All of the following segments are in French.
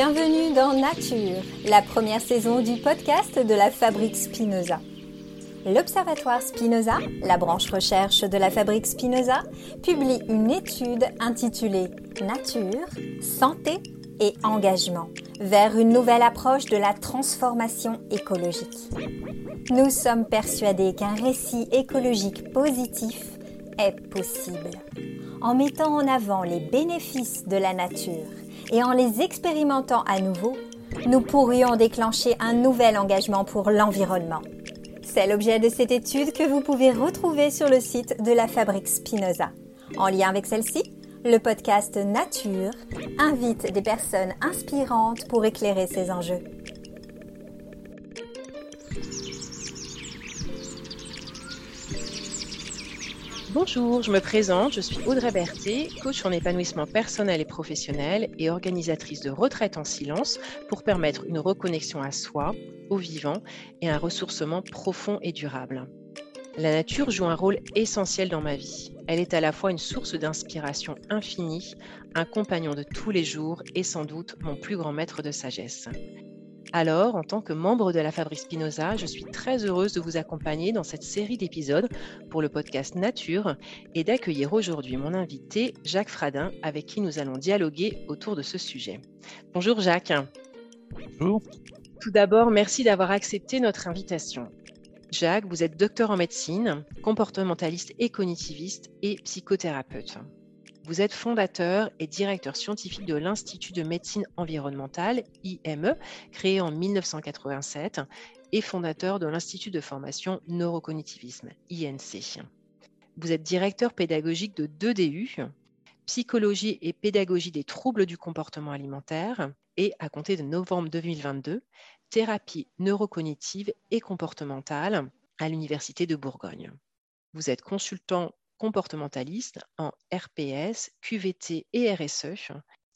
Bienvenue dans Nature, la première saison du podcast de la Fabrique Spinoza. L'Observatoire Spinoza, la branche recherche de la Fabrique Spinoza, publie une étude intitulée Nature, santé et engagement vers une nouvelle approche de la transformation écologique. Nous sommes persuadés qu'un récit écologique positif est possible en mettant en avant les bénéfices de la nature et en les expérimentant à nouveau, nous pourrions déclencher un nouvel engagement pour l'environnement. C'est l'objet de cette étude que vous pouvez retrouver sur le site de la Fabrique Spinoza. En lien avec celle-ci, le podcast Nature invite des personnes inspirantes pour éclairer ces enjeux. Bonjour, je me présente, je suis Audrey Berthet, coach en épanouissement personnel et professionnel et organisatrice de retraite en silence pour permettre une reconnexion à soi, au vivant et un ressourcement profond et durable. La nature joue un rôle essentiel dans ma vie. Elle est à la fois une source d'inspiration infinie, un compagnon de tous les jours et sans doute mon plus grand maître de sagesse. Alors, en tant que membre de la Fabrique Spinoza, je suis très heureuse de vous accompagner dans cette série d'épisodes pour le podcast Nature et d'accueillir aujourd'hui mon invité Jacques Fradin avec qui nous allons dialoguer autour de ce sujet. Bonjour Jacques. Bonjour. Tout d'abord, merci d'avoir accepté notre invitation. Jacques, vous êtes docteur en médecine, comportementaliste et cognitiviste et psychothérapeute. Vous êtes fondateur et directeur scientifique de l'Institut de médecine environnementale, IME, créé en 1987, et fondateur de l'Institut de formation neurocognitivisme, INC. Vous êtes directeur pédagogique de deux DU, psychologie et pédagogie des troubles du comportement alimentaire, et à compter de novembre 2022, thérapie neurocognitive et comportementale à l'Université de Bourgogne. Vous êtes consultant comportementaliste en RPS, QVT et RSE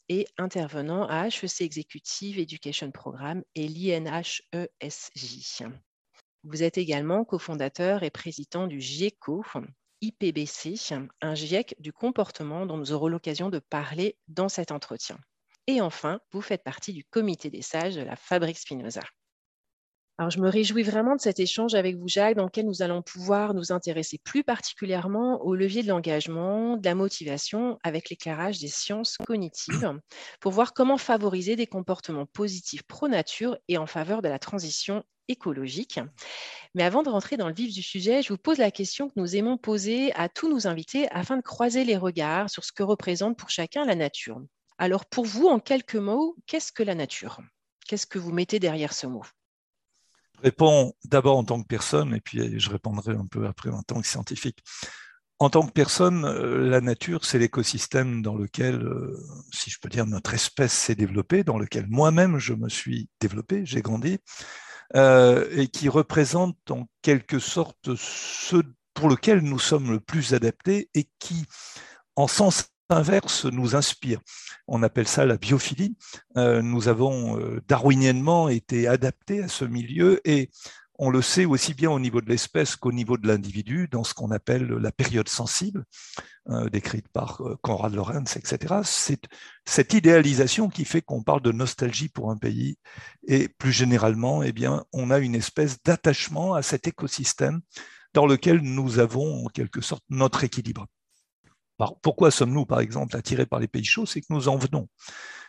et intervenant à HEC Executive Education Programme et l'INHESJ. Vous êtes également cofondateur et président du GIECO, IPBC, un GIEC du comportement dont nous aurons l'occasion de parler dans cet entretien. Et enfin, vous faites partie du comité des sages de la Fabrique Spinoza. Je me réjouis vraiment de cet échange avec vous, Jacques, dans lequel nous allons pouvoir nous intéresser plus particulièrement au levier de l'engagement, de la motivation, avec l'éclairage des sciences cognitives, pour voir comment favoriser des comportements positifs pro-nature et en faveur de la transition écologique. Mais avant de rentrer dans le vif du sujet, je vous pose la question que nous aimons poser à tous nos invités afin de croiser les regards sur ce que représente pour chacun la nature. Alors, pour vous, en quelques mots, qu'est-ce que la nature? Qu'est-ce que vous mettez derrière ce mot? Réponds d'abord en tant que personne, et puis je répondrai un peu après en tant que scientifique. En tant que personne, euh, la nature, c'est l'écosystème dans lequel, euh, si je peux dire, notre espèce s'est développée, dans lequel moi-même je me suis développé, j'ai grandi, euh, et qui représente en quelque sorte ce pour lequel nous sommes le plus adaptés et qui, en sens inverse nous inspire. On appelle ça la biophilie. Euh, nous avons euh, darwiniennement été adaptés à ce milieu et on le sait aussi bien au niveau de l'espèce qu'au niveau de l'individu, dans ce qu'on appelle la période sensible, euh, décrite par Conrad Lorenz, etc. C'est cette idéalisation qui fait qu'on parle de nostalgie pour un pays et plus généralement, eh bien, on a une espèce d'attachement à cet écosystème dans lequel nous avons en quelque sorte notre équilibre pourquoi sommes-nous, par exemple, attirés par les pays chauds? C'est que nous en venons.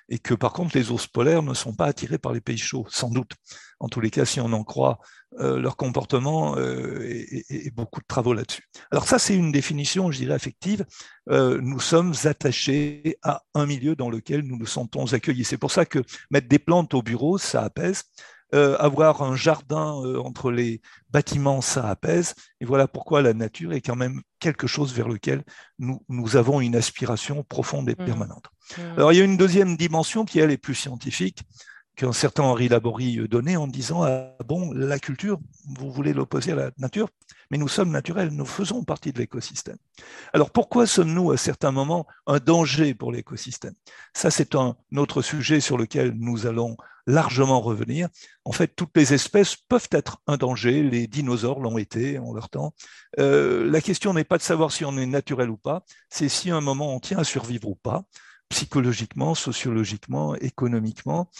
Et que, par contre, les ours polaires ne sont pas attirés par les pays chauds, sans doute. En tous les cas, si on en croit euh, leur comportement euh, et, beaucoup de travaux là-dessus. Alors ça, c'est une définition, je dirais, affective. Euh, nous sommes attachés à un milieu dans lequel nous nous sentons accueillis. C'est pour ça que mettre des plantes au bureau, ça apaise. Euh, avoir un jardin euh, entre les bâtiments, ça apaise. Et voilà pourquoi la nature est quand même quelque chose vers lequel nous, nous avons une aspiration profonde et mmh. permanente. Mmh. Alors il y a une deuxième dimension qui, elle, est plus scientifique qu'un certain Henri Laborie euh, donnait en disant ah, bon, la culture, vous voulez l'opposer à la nature, mais nous sommes naturels, nous faisons partie de l'écosystème. Alors pourquoi sommes-nous à certains moments un danger pour l'écosystème? Ça, c'est un autre sujet sur lequel nous allons largement revenir. En fait, toutes les espèces peuvent être un danger, les dinosaures l'ont été en leur temps. Euh, la question n'est pas de savoir si on est naturel ou pas, c'est si à un moment on tient à survivre ou pas psychologiquement, sociologiquement, économiquement,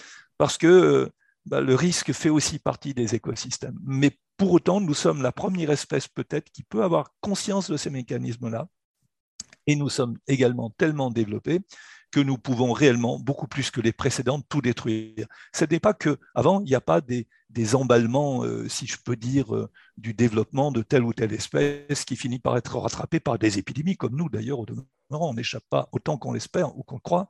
parce que bah, le risque fait aussi partie des écosystèmes. Mais pour autant, nous sommes la première espèce peut-être qui peut avoir conscience de ces mécanismes-là. Et nous sommes également tellement développés que nous pouvons réellement, beaucoup plus que les précédentes, tout détruire. Ce n'est pas que, avant, il n'y a pas des, emballements, euh, si je peux dire, euh, du développement de telle ou telle espèce qui finit par être rattrapée par des épidémies, comme nous d'ailleurs, au demeurant, on n'échappe pas autant qu'on l'espère ou qu'on le croit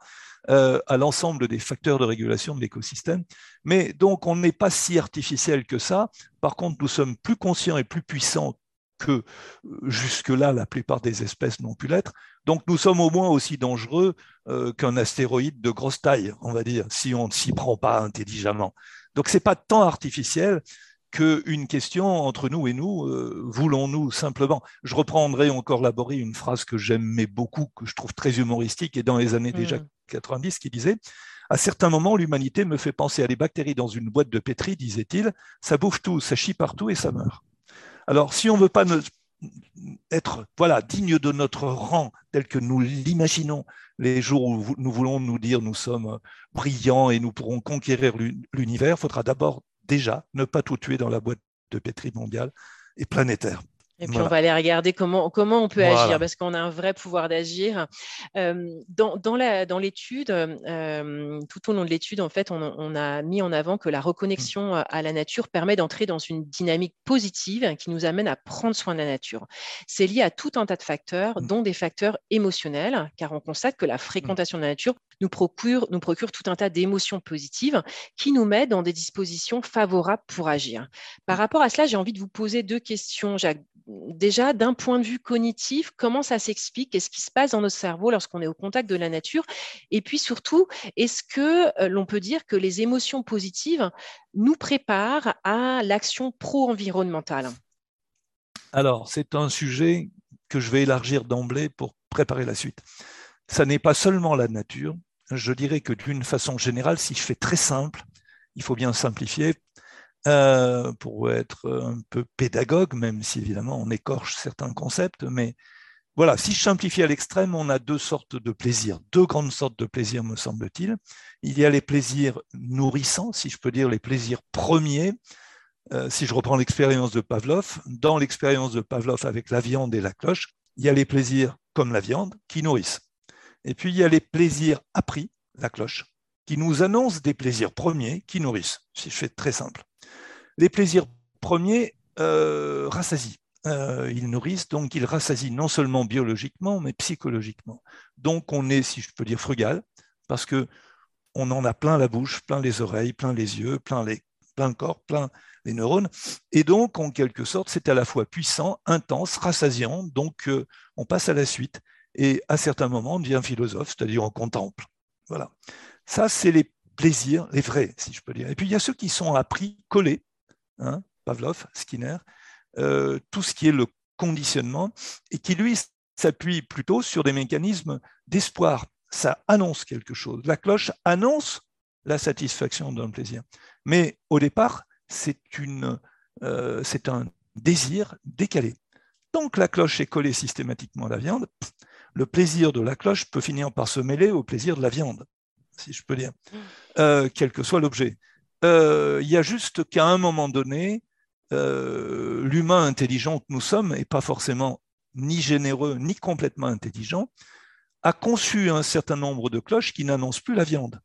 euh, à l'ensemble des facteurs de régulation de l'écosystème. Mais donc, on n'est pas si artificiel que ça. Par contre, nous sommes plus conscients et plus puissants que jusque-là, la plupart des espèces n'ont pu l'être. Donc nous sommes au moins aussi dangereux euh, qu'un astéroïde de grosse taille, on va dire, si on ne s'y prend pas intelligemment. Donc ce n'est pas tant artificiel qu'une question entre nous et nous, euh, voulons-nous simplement? Je reprendrai encore Laborie une phrase que j'aimais beaucoup, que je trouve très humoristique, et dans les années déjà 90, mmh. qui disait à certains moments, l'humanité me fait penser à des bactéries dans une boîte de pétri, disait-il. Ça bouffe tout, ça chie partout et ça meurt. Alors, si on ne veut pas être voilà, digne de notre rang tel que nous l'imaginons les jours où nous voulons nous dire nous sommes brillants et nous pourrons conquérir l'univers, il faudra d'abord déjà ne pas tout tuer dans la boîte de pétri mondiale et planétaire. Et puis on va aller regarder comment, comment on peut agir, parce qu'on a un vrai pouvoir d'agir. dans, dans l'étude, tout au long de l'étude, en fait, on, a mis en avant que la reconnexion à la nature permet d'entrer dans une dynamique positive qui nous amène à prendre soin de la nature. C'est lié à tout un tas de facteurs, mmh. dont des facteurs émotionnels, car on constate que la fréquentation de la nature nous procure, nous procure tout un tas d'émotions positives qui nous mettent dans des dispositions favorables pour agir. Par rapport à cela, j'ai envie de vous poser deux questions, Jacques déjà, d'un point de vue cognitif, comment ça s'explique Qu'est-ce qui se passe dans notre cerveau lorsqu'on est au contact de la nature? Et puis surtout, est-ce que euh, l'on peut dire que les émotions positives nous préparent à l'action pro-environnementale? Alors, c'est un sujet que je vais élargir d'emblée pour préparer la suite. Ça n'est pas seulement la nature. Je dirais que d'une façon générale, si je fais très simple, il faut bien simplifier, euh, pour être un peu pédagogue, même si évidemment on écorche certains concepts. Mais voilà, si je simplifie à l'extrême, on a deux sortes de plaisirs, deux grandes sortes de plaisirs, me semble-t-il. Il y a les plaisirs nourrissants, si je peux dire les plaisirs premiers. Euh, si je reprends l'expérience de Pavlov, dans l'expérience de Pavlov avec la viande et la cloche, il y a les plaisirs comme la viande qui nourrissent. Et puis il y a les plaisirs appris, la cloche, qui nous annoncent des plaisirs premiers qui nourrissent, si je fais très simple. Les plaisirs premiers euh, rassasient. Euh, ils nourrissent, donc ils rassasient non seulement biologiquement, mais psychologiquement. Donc on est, si je peux dire, frugal, parce que on en a plein la bouche, plein les oreilles, plein les yeux, plein le corps, plein les neurones. Et donc, en quelque sorte, c'est à la fois puissant, intense, rassasiant. Donc, euh, on passe à la suite. Et à certains moments, on devient philosophe, c'est-à-dire on contemple. Voilà. Ça, c'est les plaisirs, les vrais, si je peux dire. Et puis, il y a ceux qui sont appris, collés, Hein, Pavlov, Skinner, euh, tout ce qui est le conditionnement, et qui lui s'appuie plutôt sur des mécanismes d'espoir. Ça annonce quelque chose. La cloche annonce la satisfaction d'un plaisir. Mais au départ, c'est euh, un désir décalé. Tant que la cloche est collée systématiquement à la viande, le plaisir de la cloche peut finir par se mêler au plaisir de la viande, si je peux dire, mmh. euh, quel que soit l'objet. Euh, il y a juste qu'à un moment donné, euh, l'humain intelligent que nous sommes, et pas forcément ni généreux ni complètement intelligent, a conçu un certain nombre de cloches qui n'annoncent plus la viande.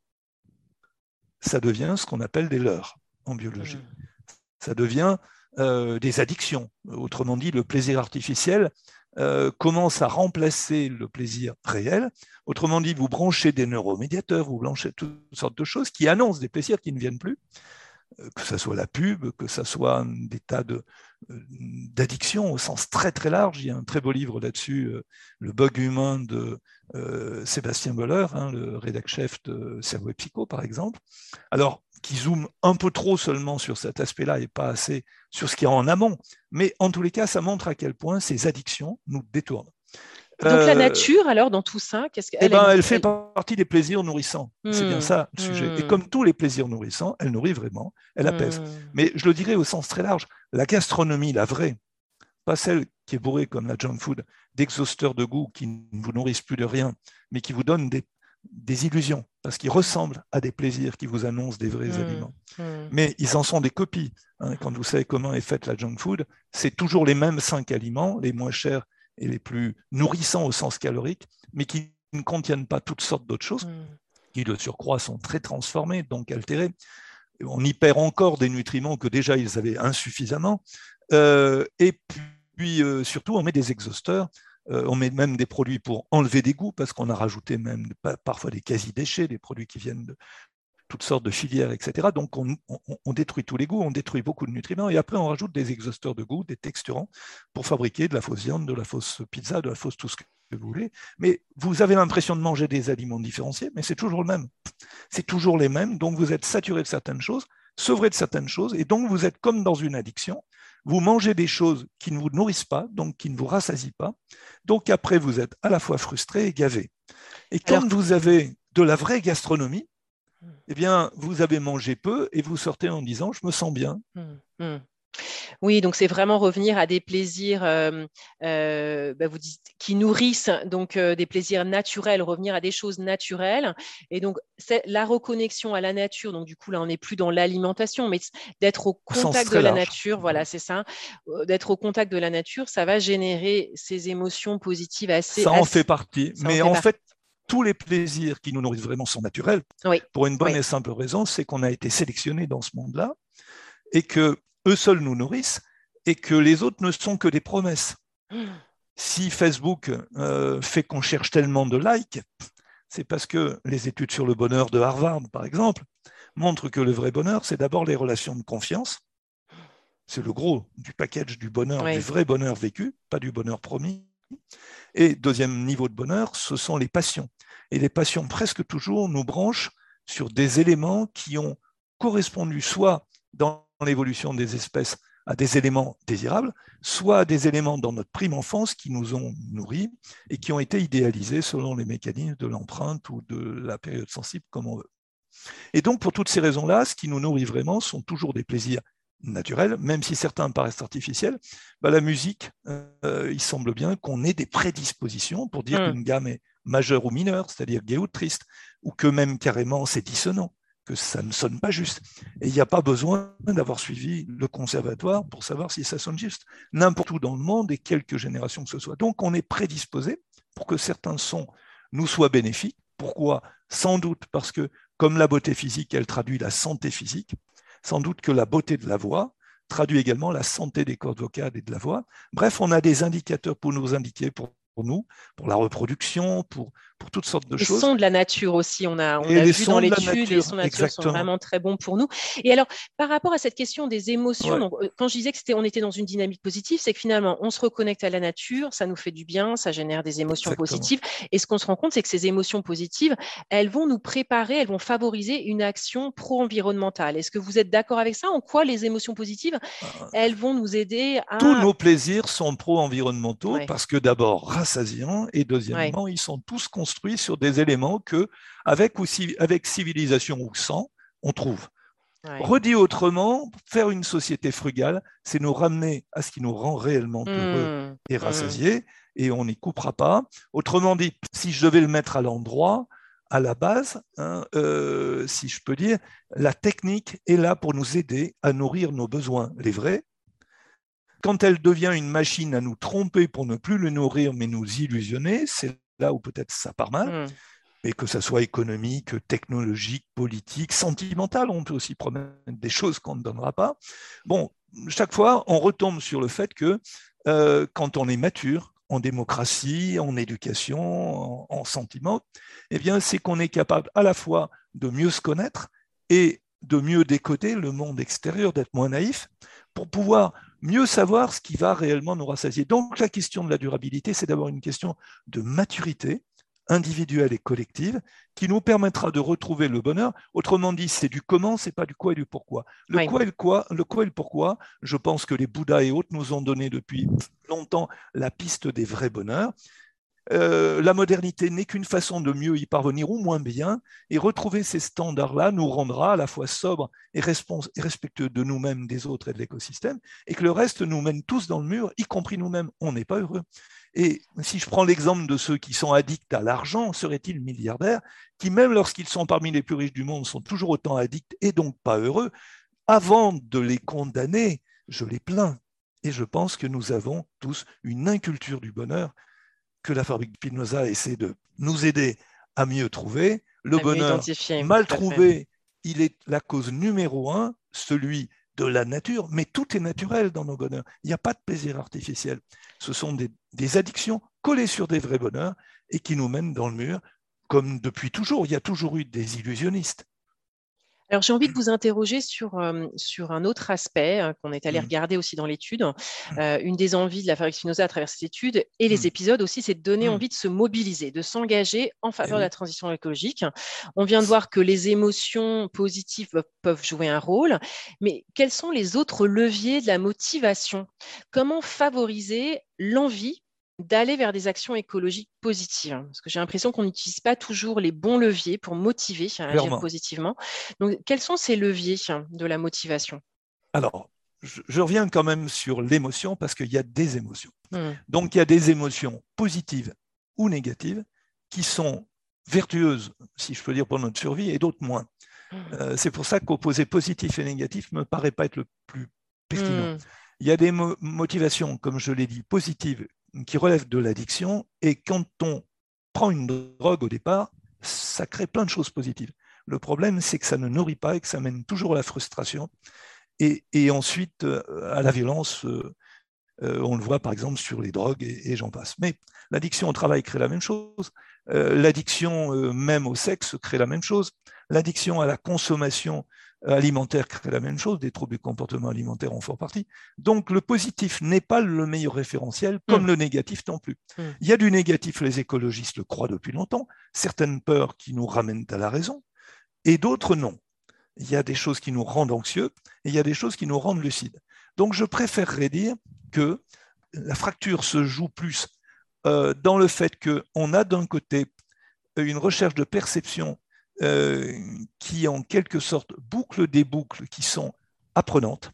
Ça devient ce qu'on appelle des leurres en biologie. Mmh. Ça devient des addictions. Autrement dit, le plaisir artificiel euh, commence à remplacer le plaisir réel. Autrement dit, vous branchez des neuromédiateurs, vous branchez toutes sortes de choses qui annoncent des plaisirs qui ne viennent plus, euh, que ce soit la pub, que ce soit des tas euh, d'addiction au sens très très large. Il y a un très beau livre là-dessus, Le bug humain de Sébastien Boller, hein, le rédac-chef de Cerveau et Psycho, par exemple. Alors, qui zoome un peu trop seulement sur cet aspect-là et pas assez sur ce qui est en amont. Mais en tous les cas, ça montre à quel point ces addictions nous détournent. Donc la euh, nature, alors, dans tout ça, qu'est-ce qu'elle eh ben, elle, fait partie des plaisirs nourrissants. C'est bien hmm. ça le sujet. Et hmm. comme tous les plaisirs nourrissants, elle nourrit vraiment, elle apaise. Hmm. Mais je le dirais au sens très large, la gastronomie, la vraie, pas celle qui est bourrée comme la junk food, d'exhausteurs de goût qui ne vous nourrissent plus de rien, mais qui vous donnent des, des illusions, parce qu'ils ressemblent à des plaisirs qui vous annoncent des vrais Hmm. aliments. Hmm. Mais ils en sont des copies. hein. Quand vous savez comment est faite la junk food, c'est toujours les mêmes cinq aliments, les moins chers et les plus nourrissants au sens calorique, mais qui ne contiennent pas toutes sortes d'autres choses, Hmm. qui de surcroît sont très transformés, donc altérés. On y perd encore des nutriments que déjà ils avaient insuffisamment. Euh, et puis euh, surtout, on met des exhausteurs, on met même des produits pour enlever des goûts, parce qu'on a rajouté même pa- parfois des quasi-déchets, des produits qui viennent de toutes sortes de filières, etc. Donc on, on- on détruit tous les goûts, on détruit beaucoup de nutriments, et après on rajoute des exhausteurs de goût, des texturants, pour fabriquer de la fausse viande, de la fausse pizza, de la fausse tout ce que vous voulez. Mais vous avez l'impression de manger des aliments différenciés, mais c'est toujours le même. C'est toujours les mêmes, donc vous êtes saturé de certaines choses, sevré de certaines choses, et donc vous êtes comme dans une addiction. Vous mangez des choses qui ne vous nourrissent pas, donc qui ne vous rassasient pas. Donc après, vous êtes à la fois frustré et gavé. Et quand Alors- vous avez de la vraie gastronomie, eh bien, vous avez mangé peu et vous sortez en disant je me sens bien. Hmm, hmm. Oui, donc c'est vraiment revenir à des plaisirs euh, euh, bah, vous dites, qui nourrissent, donc euh, des plaisirs naturels, revenir à des choses naturelles. Et donc, c'est la reconnexion à la nature. Donc, du coup, là, on n'est plus dans l'alimentation, mais d'être au contact de la large. nature. Voilà, c'est ça. D'être au contact de la nature, ça va générer ces émotions positives assez. Ça en assez- fait partie. ça en Mais fait en partie. fait, tous les plaisirs qui nous nourrissent vraiment sont naturels. Oui. Pour une bonne Oui. et simple raison, c'est qu'on a été sélectionnés dans ce monde-là et que eux seuls nous nourrissent et que les autres ne sont que des promesses. Si Facebook euh, fait qu'on cherche tellement de likes, c'est parce que les études sur le bonheur de Harvard, par exemple, montrent que le vrai bonheur, c'est d'abord les relations de confiance. C'est le gros du package du bonheur, Oui. du vrai bonheur vécu, pas du bonheur promis. Et deuxième niveau de bonheur, ce sont les passions. Et les passions, presque toujours, nous branchent sur des éléments qui ont correspondu soit dans l'évolution des espèces à des éléments désirables, soit à des éléments dans notre prime enfance qui nous ont nourris et qui ont été idéalisés selon les mécanismes de l'empreinte ou de la période sensible, comme on veut. Et donc, pour toutes ces raisons-là, ce qui nous nourrit vraiment sont toujours des plaisirs naturels, même si certains paraissent artificiels. Bah, la musique, euh, il semble bien qu'on ait des prédispositions pour dire Mm. qu'une gamme est majeure ou mineure, c'est-à-dire gaie ou triste, ou que même carrément c'est dissonant, que ça ne sonne pas juste. Et il n'y a pas besoin d'avoir suivi le conservatoire pour savoir si ça sonne juste. N'importe où dans le monde et quelques générations que ce soit. Donc on est prédisposé pour que certains sons nous soient bénéfiques. Pourquoi? Sans doute parce que comme la beauté physique, elle traduit la santé physique, sans doute que la beauté de la voix traduit également la santé des cordes vocales et de la voix. Bref, on a des indicateurs pour nous indiquer, pour, pour nous, pour la reproduction, pour, pour toutes sortes de Les choses. sons de la nature aussi, on a, on Et a les vu dans l'étude, les nature, sons de la nature sont vraiment très bons pour nous. Et alors, par rapport à cette question des émotions, Ouais. donc, euh, quand je disais que c'était, on était dans une dynamique positive, c'est que finalement, on se reconnecte à la nature, ça nous fait du bien, ça génère des émotions Exactement. positives. Et ce qu'on se rend compte, c'est que ces émotions positives, elles vont nous préparer, elles vont favoriser une action pro-environnementale. Est-ce que vous êtes d'accord avec ça? En quoi les émotions positives, elles vont nous aider à... Tous nos plaisirs sont pro-environnementaux Ouais. parce que d'abord rassasiants et deuxièmement, ils sont tous construits sur des éléments que, avec, ou avec civilisation ou sans, on trouve. Ouais. Redit autrement, faire une société frugale, c'est nous ramener à ce qui nous rend réellement heureux Mmh, et mmh. rassasiés et on n'y coupera pas. Autrement dit, si je devais le mettre à l'endroit, à la base, hein, euh, si je peux dire, la technique est là pour nous aider à nourrir nos besoins, les vrais. Quand elle devient une machine à nous tromper pour ne plus le nourrir, mais nous illusionner, c'est là où peut-être ça part mal. Mmh. Mais que ça soit économique, technologique, politique, sentimental, on peut aussi promettre des choses qu'on ne donnera pas. Bon, chaque fois, on retombe sur le fait que euh, quand on est mature, en démocratie, en éducation, en, en sentiment, eh bien, c'est qu'on est capable à la fois de mieux se connaître et de mieux décoder le monde extérieur, d'être moins naïf, pour pouvoir mieux savoir ce qui va réellement nous rassasier. Donc, la question de la durabilité, c'est d'abord une question de maturité individuelle et collective qui nous permettra de retrouver le bonheur. Autrement dit, c'est du comment, c'est pas du quoi et du pourquoi. Le Oui. quoi et le quoi, le quoi et le pourquoi, je pense que les Bouddhas et autres nous ont donné depuis longtemps la piste des vrais bonheurs. Euh, la modernité n'est qu'une façon de mieux y parvenir ou moins bien, et retrouver ces standards-là nous rendra à la fois sobres et, et respectueux de nous-mêmes, des autres et de l'écosystème, et que le reste nous mène tous dans le mur, y compris nous-mêmes. On n'est pas heureux. Et si je prends l'exemple de ceux qui sont addicts à l'argent, seraient-ils milliardaires, qui même lorsqu'ils sont parmi les plus riches du monde sont toujours autant addicts et donc pas heureux, avant de les condamner, je les plains. Et je pense que nous avons tous une inculture du bonheur que la fabrique Spinoza essaie de nous aider à mieux trouver. Le bonheur mal trouvé, il est la cause numéro un, celui de la nature, mais tout est naturel dans nos bonheurs. Il n'y a pas de plaisir artificiel. Ce sont des, des, addictions collées sur des vrais bonheurs et qui nous mènent dans le mur, comme depuis toujours. Il y a toujours eu des illusionnistes. Alors j'ai envie de vous interroger sur, euh, sur un autre aspect hein, qu'on est allé mmh. regarder aussi dans l'étude. Mmh. Euh, une des envies de la fabrique Spinoza à travers cette étude et les mmh. épisodes aussi, c'est de donner envie de se mobiliser, de s'engager en faveur de la transition écologique. On vient de voir que les émotions positives peuvent jouer un rôle, mais quels sont les autres leviers de la motivation? Comment favoriser l'envie d'aller vers des actions écologiques positives. Hein, parce que j'ai l'impression qu'on n'utilise pas toujours les bons leviers pour motiver à agir positivement. Donc, quels sont ces leviers hein, de la motivation? Alors, je, reviens quand même sur l'émotion parce qu'il y a des émotions. Mmh. Donc, il y a des émotions positives ou négatives qui sont vertueuses, si je peux dire, pour notre survie, et d'autres moins. Mmh. Euh, c'est pour ça qu'opposer positif et négatif ne me paraît pas être le plus pertinent. Mmh. Il y a des motivations, comme je l'ai dit, positives qui relève de l'addiction. Et quand on prend une drogue au départ, ça crée plein de choses positives. Le problème, c'est que ça ne nourrit pas et que ça mène toujours à la frustration et, ensuite euh, à la violence. Euh, euh, on le voit par exemple sur les drogues et, j'en passe. Mais l'addiction au travail crée la même chose. l'addiction même au sexe crée la même chose. L'addiction à la consommation alimentaire crée la même chose, des troubles du comportement alimentaire en font partie. Donc le positif n'est pas le meilleur référentiel, comme hmm. le négatif non plus. Hmm. Il y a du négatif, les écologistes le croient depuis longtemps, certaines peurs qui nous ramènent à la raison, et d'autres non. Il y a des choses qui nous rendent anxieux, et il y a des choses qui nous rendent lucides. Donc je préférerais dire que la fracture se joue plus euh, dans le fait qu'on a d'un côté une recherche de perception euh, qui en quelque sorte boucle des boucles qui sont apprenantes,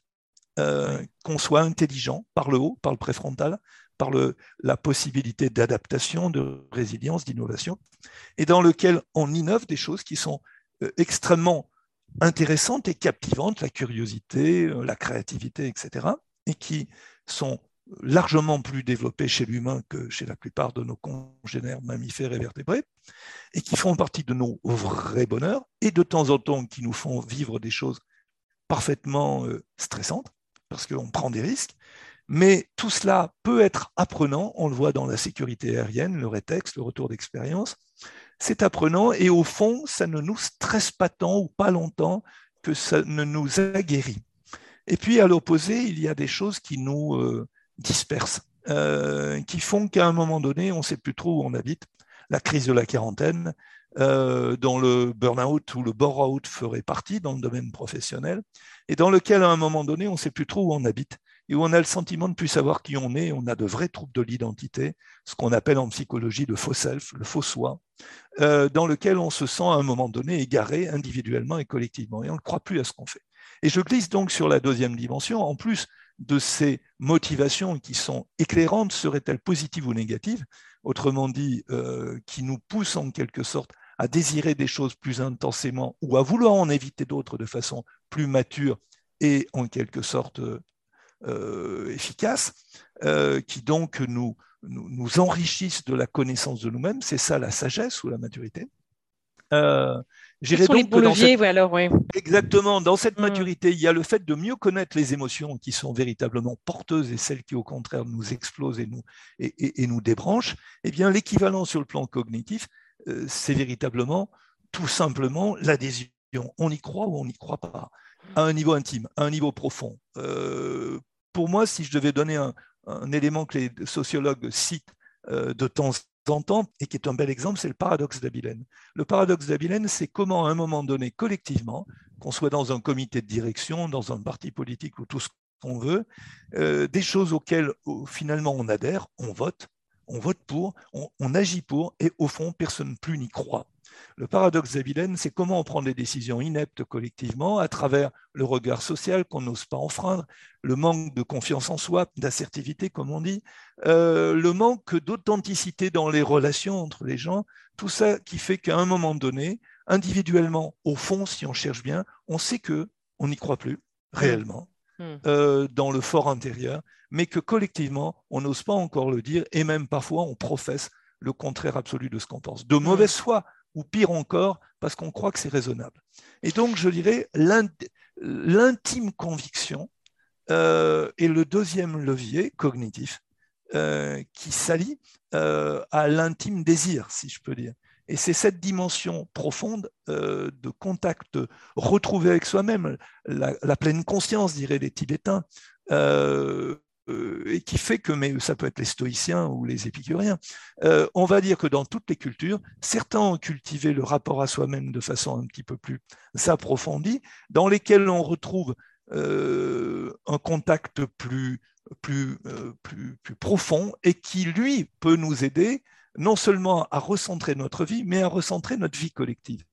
euh, qu'on soit intelligent par le haut, par le préfrontal, par le, la possibilité d'adaptation, de résilience, d'innovation, et dans lequel on innove des choses qui sont euh, extrêmement intéressantes et captivantes, la curiosité, la créativité, etc., et qui sont largement plus développés chez l'humain que chez la plupart de nos congénères mammifères et vertébrés, et qui font partie de nos vrais bonheurs, et de temps en temps qui nous font vivre des choses parfaitement euh, stressantes, parce qu'on prend des risques. Mais tout cela peut être apprenant, on le voit dans la sécurité aérienne, le rétexte, le retour d'expérience. C'est apprenant et au fond, ça ne nous stresse pas tant ou pas longtemps que ça ne nous aguerrit. Et puis à l'opposé, il y a des choses qui nous, euh, disperses, euh, qui font qu'à un moment donné, on ne sait plus trop où on habite. La crise de la quarantaine, euh, dont le burn-out ou le bore-out ferait partie dans le domaine professionnel, et dans lequel, à un moment donné, on ne sait plus trop où on habite, et où on a le sentiment de ne plus savoir qui on est, on a de vrais troubles de l'identité, ce qu'on appelle en psychologie le faux self, le faux soi, euh, dans lequel on se sent à un moment donné égaré individuellement et collectivement, et on ne croit plus à ce qu'on fait. Et je glisse donc sur la deuxième dimension, en plus de ces motivations qui sont éclairantes seraient-elles positives ou négatives? Autrement dit, euh, qui nous poussent en quelque sorte à désirer des choses plus intensément ou à vouloir en éviter d'autres de façon plus mature et en quelque sorte euh, efficace, euh, qui donc nous, nous, enrichissent de la connaissance de nous-mêmes. C'est ça la sagesse ou la maturité? Quels sont les bons leviers alors, ouais. Exactement. Dans cette hmm. maturité, il y a le fait de mieux connaître les émotions qui sont véritablement porteuses et celles qui, au contraire, nous explosent et nous, et, nous débranchent. Eh bien, l'équivalent sur le plan cognitif, euh, c'est véritablement, tout simplement, l'adhésion. On y croit ou on n'y croit pas, à un niveau intime, à un niveau profond. Euh, pour moi, si je devais donner un, élément que les sociologues citent euh, de temps entend et qui est un bel exemple, c'est le paradoxe d'Abilène. Le paradoxe d'Abilène, c'est comment à un moment donné, collectivement, qu'on soit dans un comité de direction, dans un parti politique ou tout ce qu'on veut, euh, des choses auxquelles finalement on adhère, on vote, on vote pour, on, agit pour, et au fond, personne plus n'y croit. Le paradoxe d'Abilène, c'est comment on prend des décisions ineptes collectivement à travers le regard social qu'on n'ose pas enfreindre, le manque de confiance en soi, d'assertivité, comme on dit, euh, le manque d'authenticité dans les relations entre les gens, tout ça qui fait qu'à un moment donné, individuellement, au fond, si on cherche bien, on sait que on n'y croit plus réellement. Hmm. Euh, dans le fort intérieur, mais que collectivement, on n'ose pas encore le dire, et même parfois on professe le contraire absolu de ce qu'on pense. De mauvaise hmm. foi, ou pire encore, parce qu'on croit que c'est raisonnable. Et donc, je dirais, l'intime conviction euh, est le deuxième levier cognitif euh, qui s'allie à l'intime désir, si je peux dire. Et c'est cette dimension profonde euh, de contact retrouvé avec soi-même, la, pleine conscience, diraient les Tibétains, euh, euh, et qui fait que, mais ça peut être les stoïciens ou les épicuriens, on va dire que dans toutes les cultures, certains ont cultivé le rapport à soi-même de façon un petit peu plus approfondie, dans lesquels on retrouve un contact plus, plus, plus, plus profond et qui, lui, peut nous aider non seulement à recentrer notre vie, mais à recentrer notre vie collective.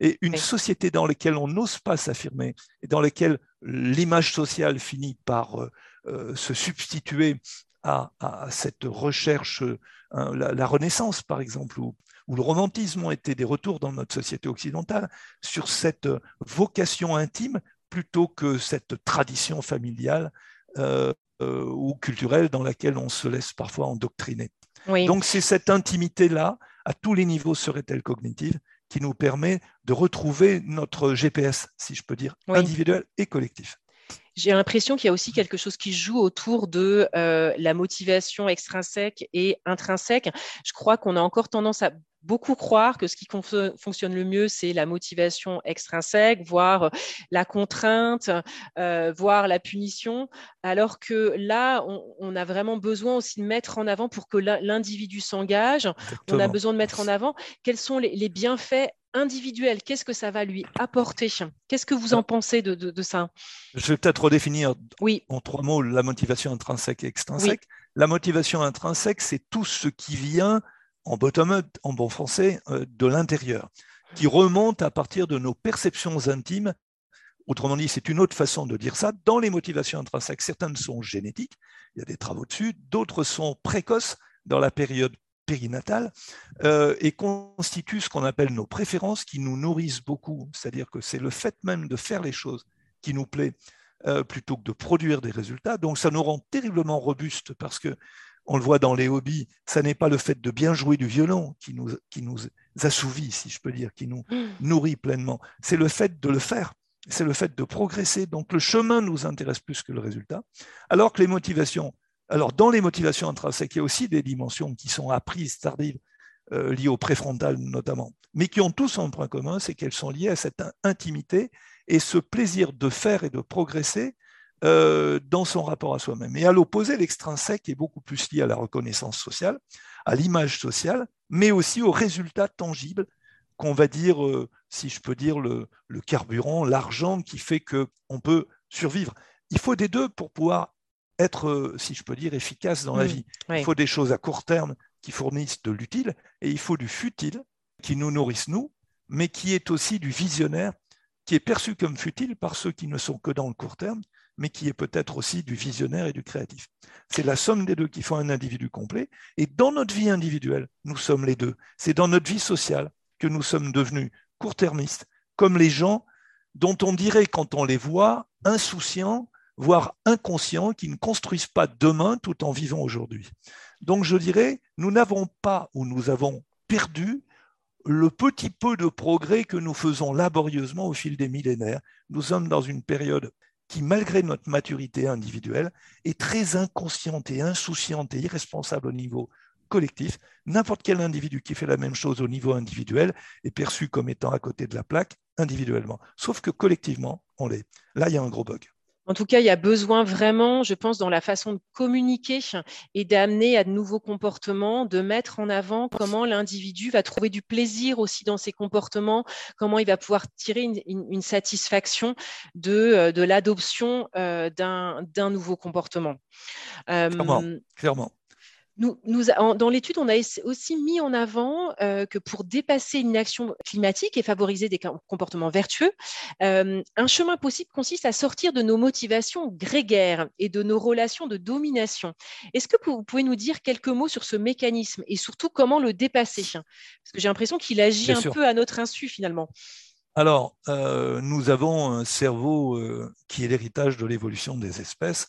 Et une société dans laquelle on n'ose pas s'affirmer et dans laquelle l'image sociale finit par euh, euh, se substituer à, cette recherche, hein, la, Renaissance par exemple, où, le romantisme ont été des retours dans notre société occidentale sur cette vocation intime plutôt que cette tradition familiale euh, ou culturelle dans laquelle on se laisse parfois endoctriner. Donc c'est cette intimité-là, à tous les niveaux serait-elle cognitive, qui nous permet de retrouver notre GPS, si je peux dire, individuel et collectif. J'ai l'impression qu'il y a aussi quelque chose qui joue autour de euh, la motivation extrinsèque et intrinsèque. Je crois qu'on a encore tendance à beaucoup croire que ce qui fonctionne le mieux, c'est la motivation extrinsèque, voire euh, la contrainte, euh, voire la punition, alors que là, on, a vraiment besoin aussi de mettre en avant pour que l'individu s'engage. On a besoin de mettre en avant quels sont les, bienfaits individuels. Qu'est-ce que ça va lui apporter? Qu'est-ce que vous en pensez de, ça? Je vais peut-être redéfinir oui. en trois mots la motivation intrinsèque et extrinsèque. La motivation intrinsèque, c'est tout ce qui vient en bottom-up, en bon français, euh, de l'intérieur, qui remonte à partir de nos perceptions intimes. Autrement dit, c'est une autre façon de dire ça. Dans les motivations intrinsèques, certaines sont génétiques, il y a des travaux dessus, d'autres sont précoces dans la période périnatale euh, et constituent ce qu'on appelle nos préférences qui nous nourrissent beaucoup. C'est-à-dire que c'est le fait même de faire les choses qui nous plaît euh, plutôt que de produire des résultats. Donc ça nous rend terriblement robustes parce que on le voit dans les hobbies, ça n'est pas le fait de bien jouer du violon qui nous, qui nous assouvit, si je peux dire, qui nous mm. nourrit pleinement. C'est le fait de le faire, c'est le fait de progresser. Donc le chemin nous intéresse plus que le résultat. Alors que les motivations, alors dans les motivations intrinsèques, il y a aussi des dimensions qui sont apprises, tardives, euh, liées au préfrontal notamment, mais qui ont tous un point commun, c'est qu'elles sont liées à cette intimité et ce plaisir de faire et de progresser euh, dans son rapport à soi-même. Et à l'opposé, l'extrinsèque est beaucoup plus lié à la reconnaissance sociale, à l'image sociale, mais aussi aux résultats tangibles qu'on va dire, euh, si je peux dire, le, carburant, l'argent qui fait qu'on peut survivre. Il faut des deux pour pouvoir être, euh, si je peux dire, efficace dans la vie. Il faut des choses à court terme qui fournissent de l'utile, et il faut du futile qui nous nourrisse nous, mais qui est aussi du visionnaire, qui est perçu comme futile par ceux qui ne sont que dans le court terme, mais qui est peut-être aussi du visionnaire et du créatif. C'est la somme des deux qui font un individu complet. Et dans notre vie individuelle, nous sommes les deux. C'est dans notre vie sociale que nous sommes devenus court-termistes, comme les gens dont on dirait quand on les voit insouciants, voire inconscients, qui ne construisent pas demain tout en vivant aujourd'hui. Donc je dirais, nous n'avons pas ou nous avons perdu le petit peu de progrès que nous faisons laborieusement au fil des millénaires. Nous sommes dans une période qui, malgré notre maturité individuelle, est très inconsciente et insouciante et irresponsable au niveau collectif. N'importe quel individu qui fait la même chose au niveau individuel est perçu comme étant à côté de la plaque individuellement. Sauf que collectivement, on l'est. Là, il y a un gros bug. En tout cas, il y a besoin vraiment, je pense, dans la façon de communiquer et d'amener à de nouveaux comportements, de mettre en avant comment l'individu va trouver du plaisir aussi dans ses comportements, comment il va pouvoir tirer une, satisfaction de, euh, de l'adoption euh, d'un nouveau comportement. clairement, clairement. Nous, dans l'étude, on a aussi mis en avant euh, que pour dépasser une action climatique et favoriser des comportements vertueux, euh, un chemin possible consiste à sortir de nos motivations grégaires et de nos relations de domination. Est-ce que vous pouvez nous dire quelques mots sur ce mécanisme et surtout comment le dépasser? Parce que j'ai l'impression qu'il agit un peu à notre insu finalement. Alors, euh, nous avons un cerveau qui est l'héritage de l'évolution des espèces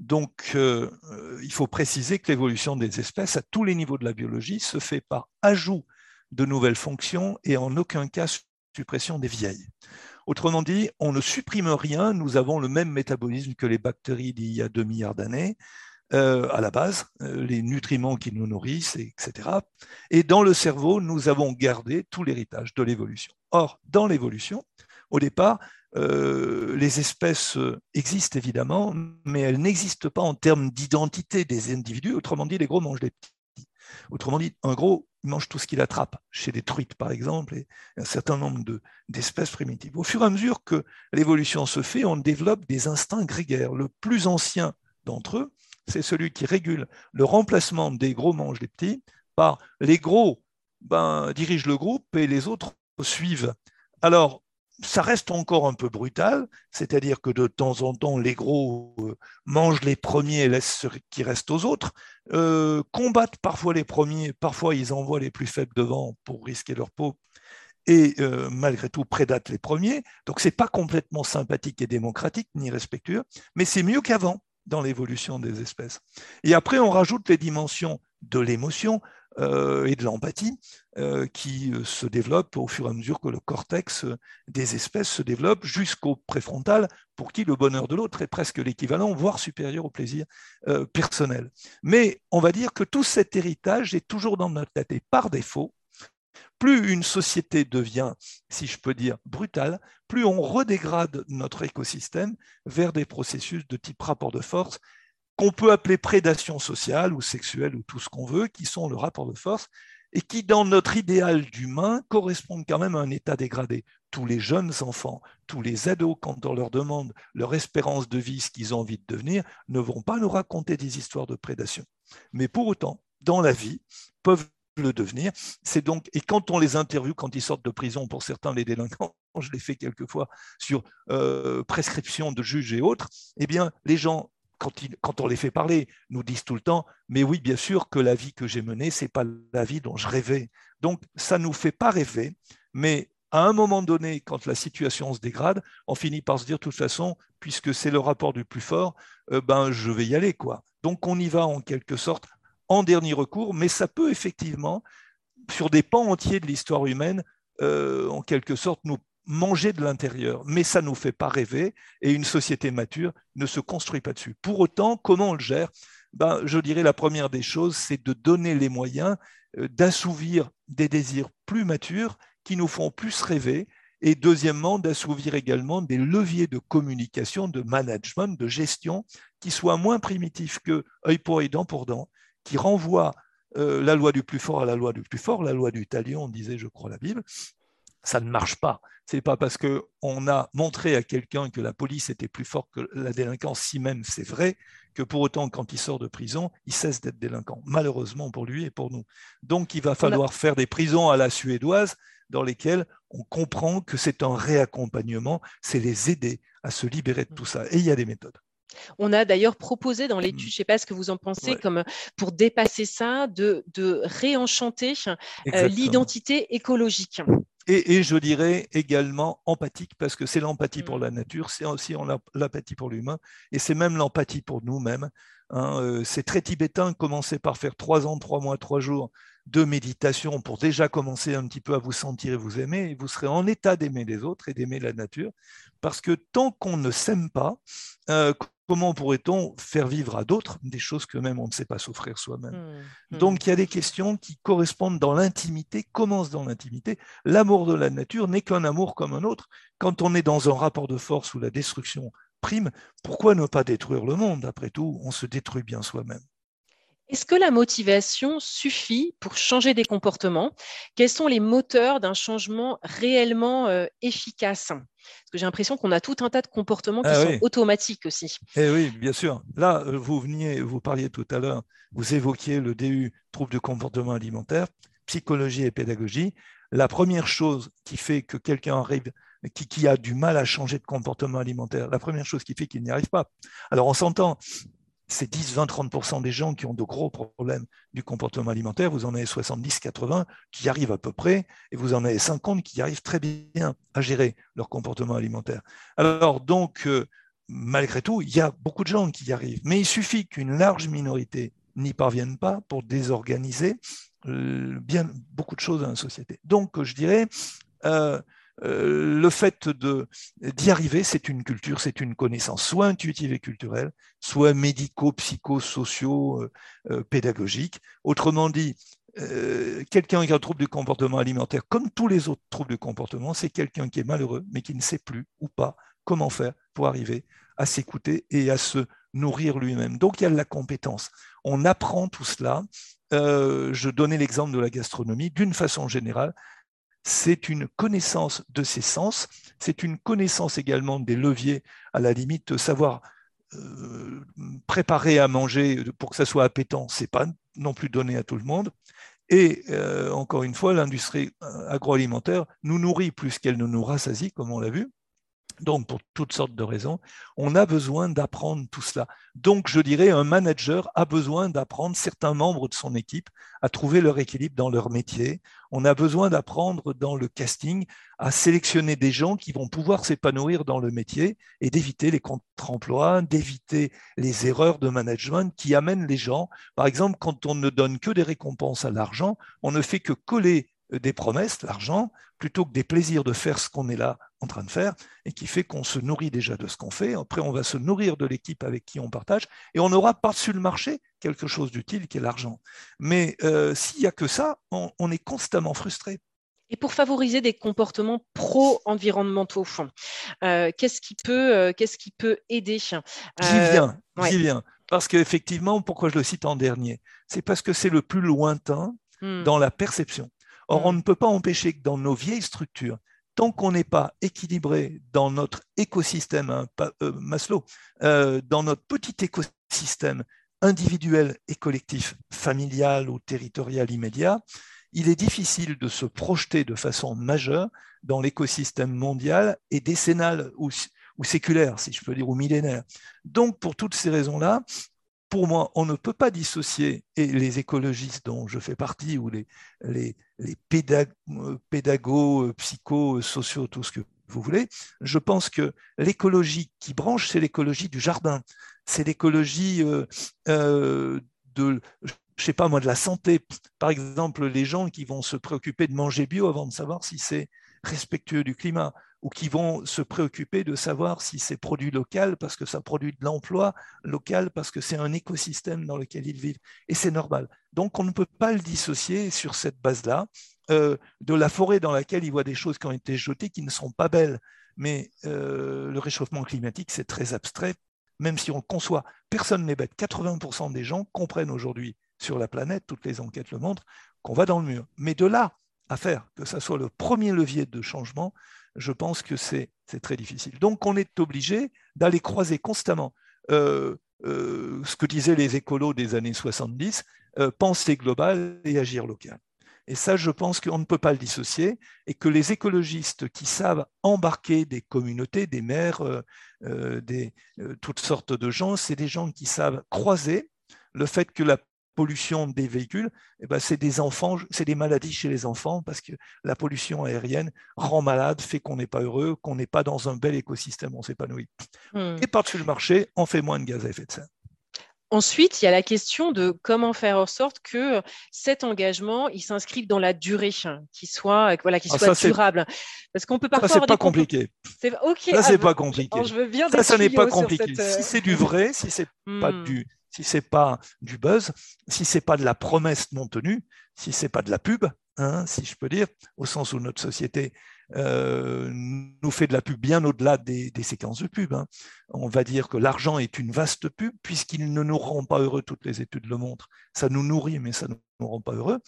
donc, euh, euh, il faut préciser que l'évolution des espèces à tous les niveaux de la biologie se fait par ajout de nouvelles fonctions et en aucun cas suppression des vieilles. Autrement dit, on ne supprime rien, nous avons le même métabolisme que les bactéries d'il y a 2 milliards d'années, euh, à la base, les nutriments qui nous nourrissent, etc. Et dans le cerveau, nous avons gardé tout l'héritage de l'évolution. Or, dans l'évolution, au départ, euh, les espèces existent évidemment, mais elles n'existent pas en termes d'identité des individus. Autrement dit, les gros mangent les petits. Autrement dit, un gros mange tout ce qu'il attrape, chez les truites par exemple, et un certain nombre d'espèces primitives. Au fur et à mesure que l'évolution se fait, on développe des instincts grégaires. Le plus ancien d'entre eux, c'est celui qui régule le remplacement des gros mangent les petits par les gros ben, dirigent le groupe et les autres suivent. Alors, ça reste encore un peu brutal, c'est-à-dire que de temps en temps, les gros euh, mangent les premiers et laissent ce qui reste aux autres, euh, combattent parfois les premiers, parfois ils envoient les plus faibles devant pour risquer leur peau, et euh, malgré tout prédatent les premiers. Donc c'est pas complètement sympathique et démocratique, ni respectueux, mais c'est mieux qu'avant dans l'évolution des espèces. Et après, on rajoute les dimensions de l'émotion, euh, et de l'empathie euh, qui euh, se développe au fur et à mesure que le cortex des espèces se développe jusqu'au préfrontal pour qui le bonheur de l'autre est presque l'équivalent, voire supérieur au plaisir personnel. Mais on va dire que tout cet héritage est toujours dans notre tête et par défaut, plus une société devient, si je peux dire, brutale, plus on redégrade notre écosystème vers des processus de type rapport de force qu'on peut appeler prédation sociale ou sexuelle ou tout ce qu'on veut, qui sont le rapport de force et qui, dans notre idéal d'humain, correspondent quand même à un état dégradé. Tous les jeunes enfants, tous les ados, quand on leur demande leur espérance de vie, ce qu'ils ont envie de devenir, ne vont pas nous raconter des histoires de prédation. Mais pour autant, dans la vie, peuvent le devenir. C'est donc, et quand on les interviewe, quand ils sortent de prison, pour certains les délinquants, je l'ai fait quelquefois sur euh, prescription de juges et autres, eh bien, les gens quand, on les fait parler, nous disent tout le temps, mais oui, bien sûr que la vie que j'ai menée, ce n'est pas la vie dont je rêvais. Donc, ça ne nous fait pas rêver, mais à un moment donné, quand la situation se dégrade, on finit par se dire, de toute façon, puisque c'est le rapport du plus fort, euh, ben, je vais y aller. quoi. Donc, on y va en quelque sorte en dernier recours, mais ça peut effectivement, sur des pans entiers de l'histoire humaine, euh, en quelque sorte, nous manger de l'intérieur, mais ça ne nous fait pas rêver et une société mature ne se construit pas dessus. Pour autant, comment on le gère? Ben, Je dirais la première des choses, c'est de donner les moyens euh, d'assouvir des désirs plus matures qui nous font plus rêver et deuxièmement, d'assouvir également des leviers de communication, de management, de gestion qui soient moins primitifs que œil pour œil, dent pour dent, qui renvoient euh, la loi du plus fort à la loi du plus fort, la loi du talion, disait, je crois, la Bible, ça ne marche pas. Ce n'est pas parce qu'on a montré à quelqu'un que la police était plus forte que la délinquance, si même c'est vrai, que pour autant, quand il sort de prison, il cesse d'être délinquant, malheureusement pour lui et pour nous. Donc, il va falloir faire des prisons à la suédoise dans lesquelles on comprend que c'est un réaccompagnement, c'est les aider à se libérer de tout ça. Et il y a des méthodes. On a d'ailleurs proposé dans l'étude, mmh. je ne sais pas ce que vous en pensez, comme pour dépasser ça, de, réenchanter euh, l'identité écologique. Et, je dirais également empathique, parce que c'est l'empathie pour la mmh. nature, c'est aussi l'empathie pour l'humain, et c'est même l'empathie pour nous-mêmes. Hein. Euh, c'est très tibétain, commencer par faire trois ans, trois mois, trois jours de méditation pour déjà commencer un petit peu à vous sentir et vous aimer, et vous serez en état d'aimer les autres et d'aimer la nature, parce que tant qu'on ne s'aime pas, euh, comment pourrait-on faire vivre à d'autres des choses que même on ne sait pas souffrir soi-même? Mmh, mmh. Donc il y a des questions qui correspondent dans l'intimité, commencent dans l'intimité. L'amour de la nature n'est qu'un amour comme un autre. Quand on est dans un rapport de force où la destruction prime, pourquoi ne pas détruire le monde? Après tout, on se détruit bien soi-même. Est-ce que la motivation suffit pour changer des comportements? Quels sont les moteurs d'un changement réellement euh, efficace? Parce que j'ai l'impression qu'on a tout un tas de comportements qui ah sont automatiques aussi. Eh oui, bien sûr. Là, vous veniez, vous parliez tout à l'heure, vous évoquiez le DU, trouble de comportement alimentaire, psychologie et pédagogie. La première chose qui fait que quelqu'un arrive, qui, qui, a du mal à changer de comportement alimentaire, la première chose qui fait qu'il n'y arrive pas. Alors on s'entend, c'est 10, 20, 30% des gens qui ont de gros problèmes du comportement alimentaire. Vous en avez 70, 80 qui arrivent à peu près, et vous en avez 50 qui arrivent très bien à gérer leur comportement alimentaire. Alors donc, euh, malgré tout, il y a beaucoup de gens qui y arrivent, mais il suffit qu'une large minorité n'y parvienne pas pour désorganiser euh, beaucoup de choses dans la société. Donc, je dirais, euh, euh, le fait d'y arriver, c'est une culture, c'est une connaissance, soit intuitive et culturelle, soit médico, psycho, socio, euh, euh. Autrement dit, quelqu'un qui a un trouble du comportement alimentaire, comme tous les autres troubles du comportement, c'est quelqu'un qui est malheureux, mais qui ne sait plus ou pas comment faire pour arriver à s'écouter et à se nourrir lui-même. Donc il y a de la compétence. On apprend tout cela. je donnais l'exemple de la gastronomie. D'une façon générale, c'est une connaissance de ses sens, c'est une connaissance également des leviers, à la limite, savoir euh, préparer à manger pour que ça soit appétant, c'est pas non plus donné à tout le monde. Et euh, encore une fois, l'industrie euh, agroalimentaire nous nourrit plus qu'elle ne nous rassasie, comme on l'a vu. Donc, pour toutes sortes de raisons, on a besoin d'apprendre tout cela. Donc, je dirais, un manager a besoin d'apprendre certains membres de son équipe à trouver leur équilibre dans leur métier. On a besoin d'apprendre dans le casting à sélectionner des gens qui vont pouvoir s'épanouir dans le métier et d'éviter les contre-emplois, d'éviter les erreurs de management qui amènent les gens. Par exemple, quand on ne donne que des récompenses à l'argent, on ne fait que coller des promesses, l'argent, plutôt que des plaisirs de faire ce qu'on est là en train de faire, et qui fait qu'on se nourrit déjà de ce qu'on fait. Après, on va se nourrir de l'équipe avec qui on partage, et on aura par-dessus le marché quelque chose d'utile qui est l'argent. Mais euh, s'il n'y a que ça, on, est constamment frustré. Et pour favoriser des comportements pro-environnementaux, euh, qu'est-ce qui, peut, euh, qui peut aider J'y viens, j'y viens. Parce qu'effectivement, pourquoi je le cite en dernier? C'est parce que c'est le plus lointain hmm. dans la perception. Or, on mm. ne peut pas empêcher que dans nos vieilles structures, tant qu'on n'est pas équilibré dans notre écosystème, hein, euh, Maslow, euh, dans notre petit écosystème individuel et collectif, familial ou territorial immédiat, il est difficile de se projeter de façon majeure dans l'écosystème mondial et décennal ou, ou, séculaire, si je peux dire, ou millénaire. Donc, pour toutes ces raisons-là, pour moi, on ne peut pas dissocier, les écologistes dont je fais partie, ou les, les, euh, pédagogues, euh, psychos, sociaux, tout ce que vous voulez, je pense que l'écologie qui branche, c'est l'écologie du jardin, c'est l'écologie euh, de, je sais pas moi, de la santé. Par exemple, les gens qui vont se préoccuper de manger bio avant de savoir si c'est respectueux du climat, ou qui vont se préoccuper de savoir si c'est produit local parce que ça produit de l'emploi local, parce que c'est un écosystème dans lequel ils vivent. Et c'est normal. Donc on ne peut pas le dissocier sur cette base-là euh, de la forêt dans laquelle ils voient des choses qui ont été jetées qui ne sont pas belles. Mais euh, le réchauffement climatique, c'est très abstrait, même si on le conçoit. Personne n'est bête. 80% des gens comprennent aujourd'hui sur la planète, toutes les enquêtes le montrent, qu'on va dans le mur. Mais de là à faire que ça soit le premier levier de changement, je pense que c'est très difficile. Donc on est obligé d'aller croiser constamment euh, euh, ce que disaient les écolos des années 70, euh, penser global et agir local. Et ça, je pense qu'on ne peut pas le dissocier et que les écologistes qui savent embarquer des communautés, des maires, des, toutes sortes de gens, c'est des gens qui savent croiser le fait que la pollution des véhicules, eh ben, c'est des enfants, c'est des maladies chez les enfants parce que la pollution aérienne rend malade, fait qu'on n'est pas heureux, qu'on n'est pas dans un bel écosystème, on s'épanouit. Hmm. Et par-dessus le marché, on fait moins de gaz à effet de serre. Ensuite, il y a la question de comment faire en sorte que cet engagement, il s'inscrive dans la durée, qui soit, voilà, qui ah, soit durable. Parce qu'on peut parfois. Ça, c'est pas compliqué. C'est ok. Ça, c'est pas compliqué. je veux bien ça, ça n'est pas compliqué. Si c'est du vrai, si c'est pas hmm. du, si c'est pas du buzz, si c'est pas de la promesse non tenue, si c'est pas de la pub, hein, si je peux dire, au sens où notre société euh, nous fait de la pub bien au-delà des, séquences de pub. Hein. On va dire que l'argent est une vaste pub puisqu'il ne nous rend pas heureux, toutes les études le montrent. Ça nous nourrit, mais ça ne nous rend pas heureux.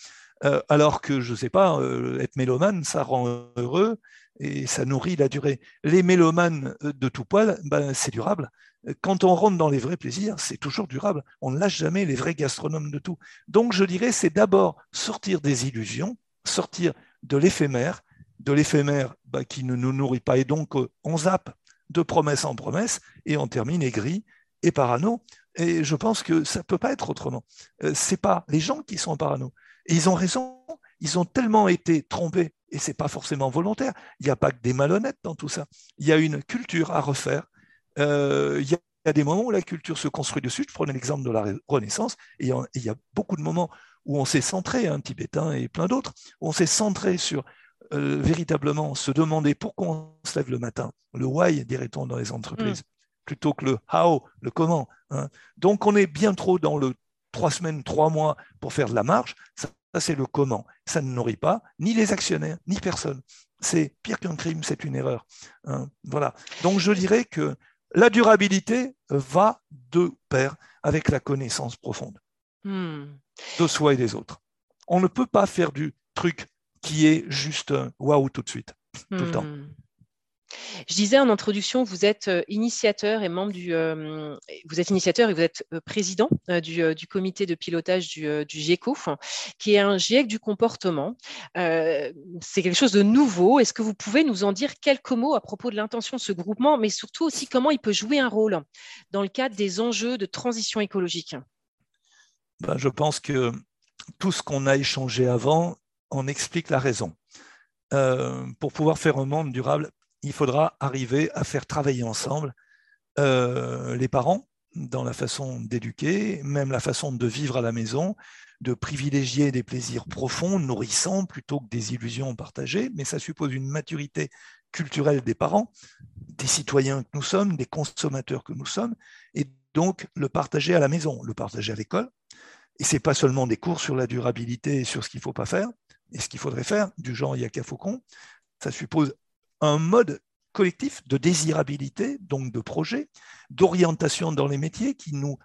Euh, alors que, je ne sais pas, euh, être mélomane, ça rend heureux et ça nourrit la durée. Les mélomanes de tout poil, ben, c'est durable. Quand on rentre dans les vrais plaisirs, c'est toujours durable. On ne lâche jamais les vrais gastronomes de tout. Donc, je dirais, c'est d'abord sortir des illusions, sortir de l'éphémère, de l'éphémère bah, qui ne nous nourrit pas. Et donc, euh, on zappe de promesse en promesse et on termine aigri et parano. Et je pense que ça ne peut pas être autrement. Euh, Ce n'est pas les gens qui sont parano. Et ils ont raison. Ils ont tellement été trompés, et ce n'est pas forcément volontaire. Il n'y a pas que des malhonnêtes dans tout ça. Il y a une culture à refaire. Euh, il y a des moments où la culture se construit dessus. Je prenais l'exemple de la Renaissance, et il y a beaucoup de moments où on s'est centré, un hein, tibétain et plein d'autres, où on s'est centré sur euh, véritablement se demander pourquoi on se lève le matin, le why, dirait-on dans les entreprises, mm. plutôt que le how, le comment. Hein. Donc on est bien trop dans le trois semaines, trois mois pour faire de la marge. Ça, c'est le comment. Ça ne nourrit pas ni les actionnaires, ni personne. C'est pire qu'un crime, c'est une erreur. Hein. Voilà. Donc je dirais que la durabilité va de pair avec la connaissance profonde. Mm de soi et des autres. On ne peut pas faire du truc qui est juste waouh tout de suite, tout le temps. Hmm. Je disais en introduction, vous êtes euh, initiateur et membre du, euh, vous êtes initiateur et vous êtes euh, président du, comité de pilotage du, du, GIECO, qui est un GIEC du comportement. c'est quelque chose de nouveau. Est-ce que vous pouvez nous en dire quelques mots à propos de l'intention de ce groupement, mais surtout aussi comment il peut jouer un rôle dans le cadre des enjeux de transition écologique? Ben, je pense que tout ce qu'on a échangé avant en explique la raison. Euh, pour pouvoir faire un monde durable, il faudra arriver à faire travailler ensemble euh, les parents dans la façon d'éduquer, même la façon de vivre à la maison, de privilégier des plaisirs profonds, nourrissants, plutôt que des illusions partagées, mais ça suppose une maturité culturelle des parents, des citoyens que nous sommes, des consommateurs que nous sommes, et donc le partager à la maison, le partager à l'école, et ce n'est pas seulement des cours sur la durabilité et sur ce qu'il ne faut pas faire, et ce qu'il faudrait faire, du genre Yaka Faucon. Ça suppose un mode collectif de désirabilité, donc de projet, d'orientation dans les métiers qui nous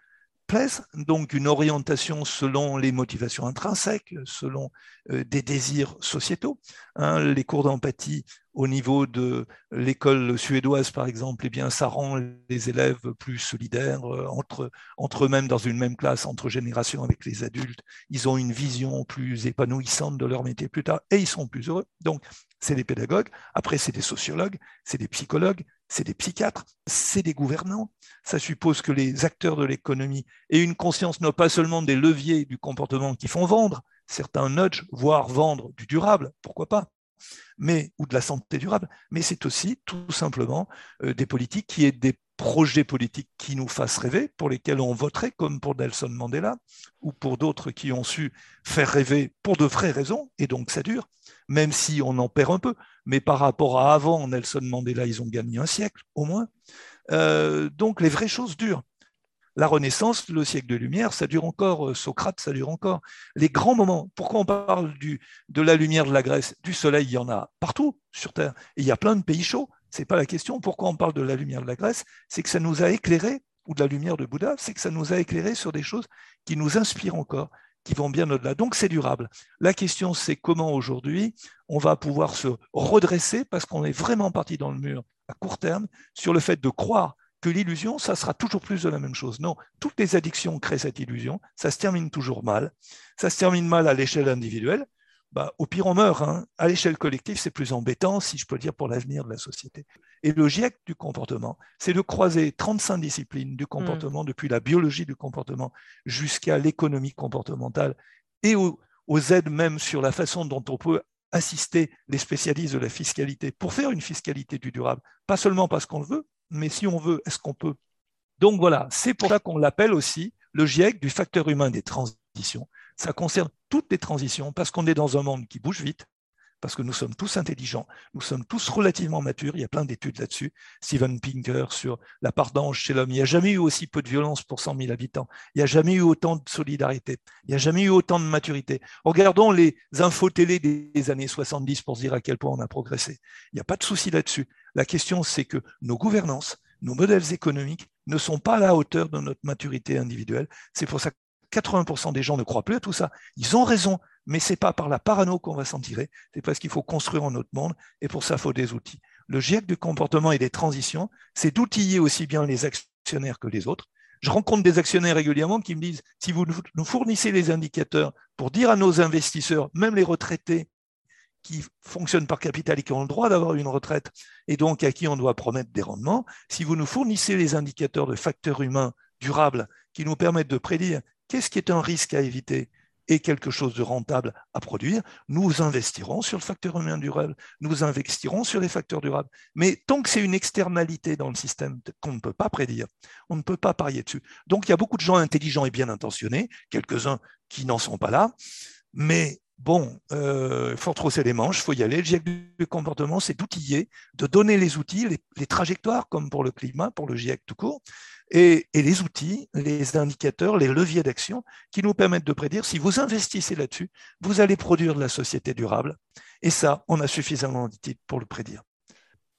donc une orientation selon les motivations intrinsèques, selon euh, des désirs sociétaux. Hein, les cours d'empathie au niveau de l'école suédoise, par exemple, eh bien, ça rend les élèves plus solidaires euh, entre, entre eux-mêmes dans une même classe, entre générations avec les adultes. Ils ont une vision plus épanouissante de leur métier plus tard et ils sont plus heureux. Donc, c'est des pédagogues. Après, c'est des sociologues, c'est des psychologues, c'est des psychiatres, c'est des gouvernants. Ça suppose que les acteurs de l'économie aient une conscience non pas seulement des leviers du comportement qui font vendre, certains nudge, voire vendre du durable, pourquoi pas, mais, ou de la santé durable, mais c'est aussi tout simplement euh, des politiques qui aient des projets politiques qui nous fassent rêver, pour lesquels on voterait, comme pour Nelson Mandela, ou pour d'autres qui ont su faire rêver pour de vraies raisons, et donc ça dure, même si on en perd un peu. Mais par rapport à avant, Nelson Mandela, ils ont gagné un siècle au moins. Euh, donc les vraies choses durent. La Renaissance, le siècle de lumière, ça dure encore. Euh, Socrate, ça dure encore. Les grands moments, pourquoi on parle de la lumière de la Grèce Du soleil, il y en a partout sur Terre. Et il y a plein de pays chauds. Ce n'est pas la question. Pourquoi on parle de la lumière de la Grèce C'est que ça nous a éclairé, ou de la lumière de Bouddha, c'est que ça nous a éclairé sur des choses qui nous inspirent encore, qui vont bien au-delà. Donc c'est durable. La question, c'est comment aujourd'hui on va pouvoir se redresser parce qu'on est vraiment parti dans le mur à court terme sur le fait de croire que l'illusion, ça sera toujours plus de la même chose. Non, toutes les addictions créent cette illusion, ça se termine toujours mal. Ça se termine mal à l'échelle individuelle. Bah, au pire, on meurt. Hein. À l'échelle collective, c'est plus embêtant, si je peux dire, pour l'avenir de la société. Et le GIEC du comportement, c'est de croiser 35 disciplines du comportement, mm. depuis la biologie du comportement jusqu'à l'économie comportementale et aux, aides même sur la façon dont on peut assister les spécialistes de la fiscalité pour faire une fiscalité du durable. Pas seulement parce qu'on le veut, mais si on veut, est-ce qu'on peut? Donc voilà, c'est pour ça qu'on l'appelle aussi le GIEC du facteur humain des transitions. Ça concerne toutes les transitions parce qu'on est dans un monde qui bouge vite, parce que nous sommes tous intelligents, nous sommes tous relativement matures. Il y a plein d'études là-dessus. Steven Pinker sur la part d'ange chez l'homme. Il n'y a jamais eu aussi peu de violence pour 100 000 habitants. Il n'y a jamais eu autant de solidarité. Il n'y a jamais eu autant de maturité. Regardons les infos télé des années 70 pour se dire à quel point on a progressé. Il n'y a pas de souci là-dessus. La question, c'est que nos gouvernances, nos modèles économiques ne sont pas à la hauteur de notre maturité individuelle. C'est pour ça 80% des gens ne croient plus à tout ça. Ils ont raison, mais ce n'est pas par la parano qu'on va s'en tirer, c'est parce qu'il faut construire un autre monde, et pour ça, il faut des outils. Le GIEC du comportement et des transitions, c'est d'outiller aussi bien les actionnaires que les autres. Je rencontre des actionnaires régulièrement qui me disent, si vous nous fournissez les indicateurs pour dire à nos investisseurs, même les retraités, qui fonctionnent par capital et qui ont le droit d'avoir une retraite et donc à qui on doit promettre des rendements, si vous nous fournissez les indicateurs de facteurs humains durables qui nous permettent de prédire qu'est-ce qui est un risque à éviter et quelque chose de rentable à produire, nous investirons sur le facteur humain durable, nous investirons sur les facteurs durables. Mais tant que c'est une externalité dans le système qu'on ne peut pas prédire, on ne peut pas parier dessus. Donc il y a beaucoup de gens intelligents et bien intentionnés, quelques-uns qui n'en sont pas là, mais bon, il euh, faut retrousser les manches, il faut y aller. Le GIEC du comportement, c'est d'outiller, de donner les outils, les, trajectoires, comme pour le climat, pour le GIEC tout court, et, les outils, les indicateurs, les leviers d'action qui nous permettent de prédire si vous investissez là-dessus, vous allez produire de la société durable. Et ça, on a suffisamment d'outils pour le prédire.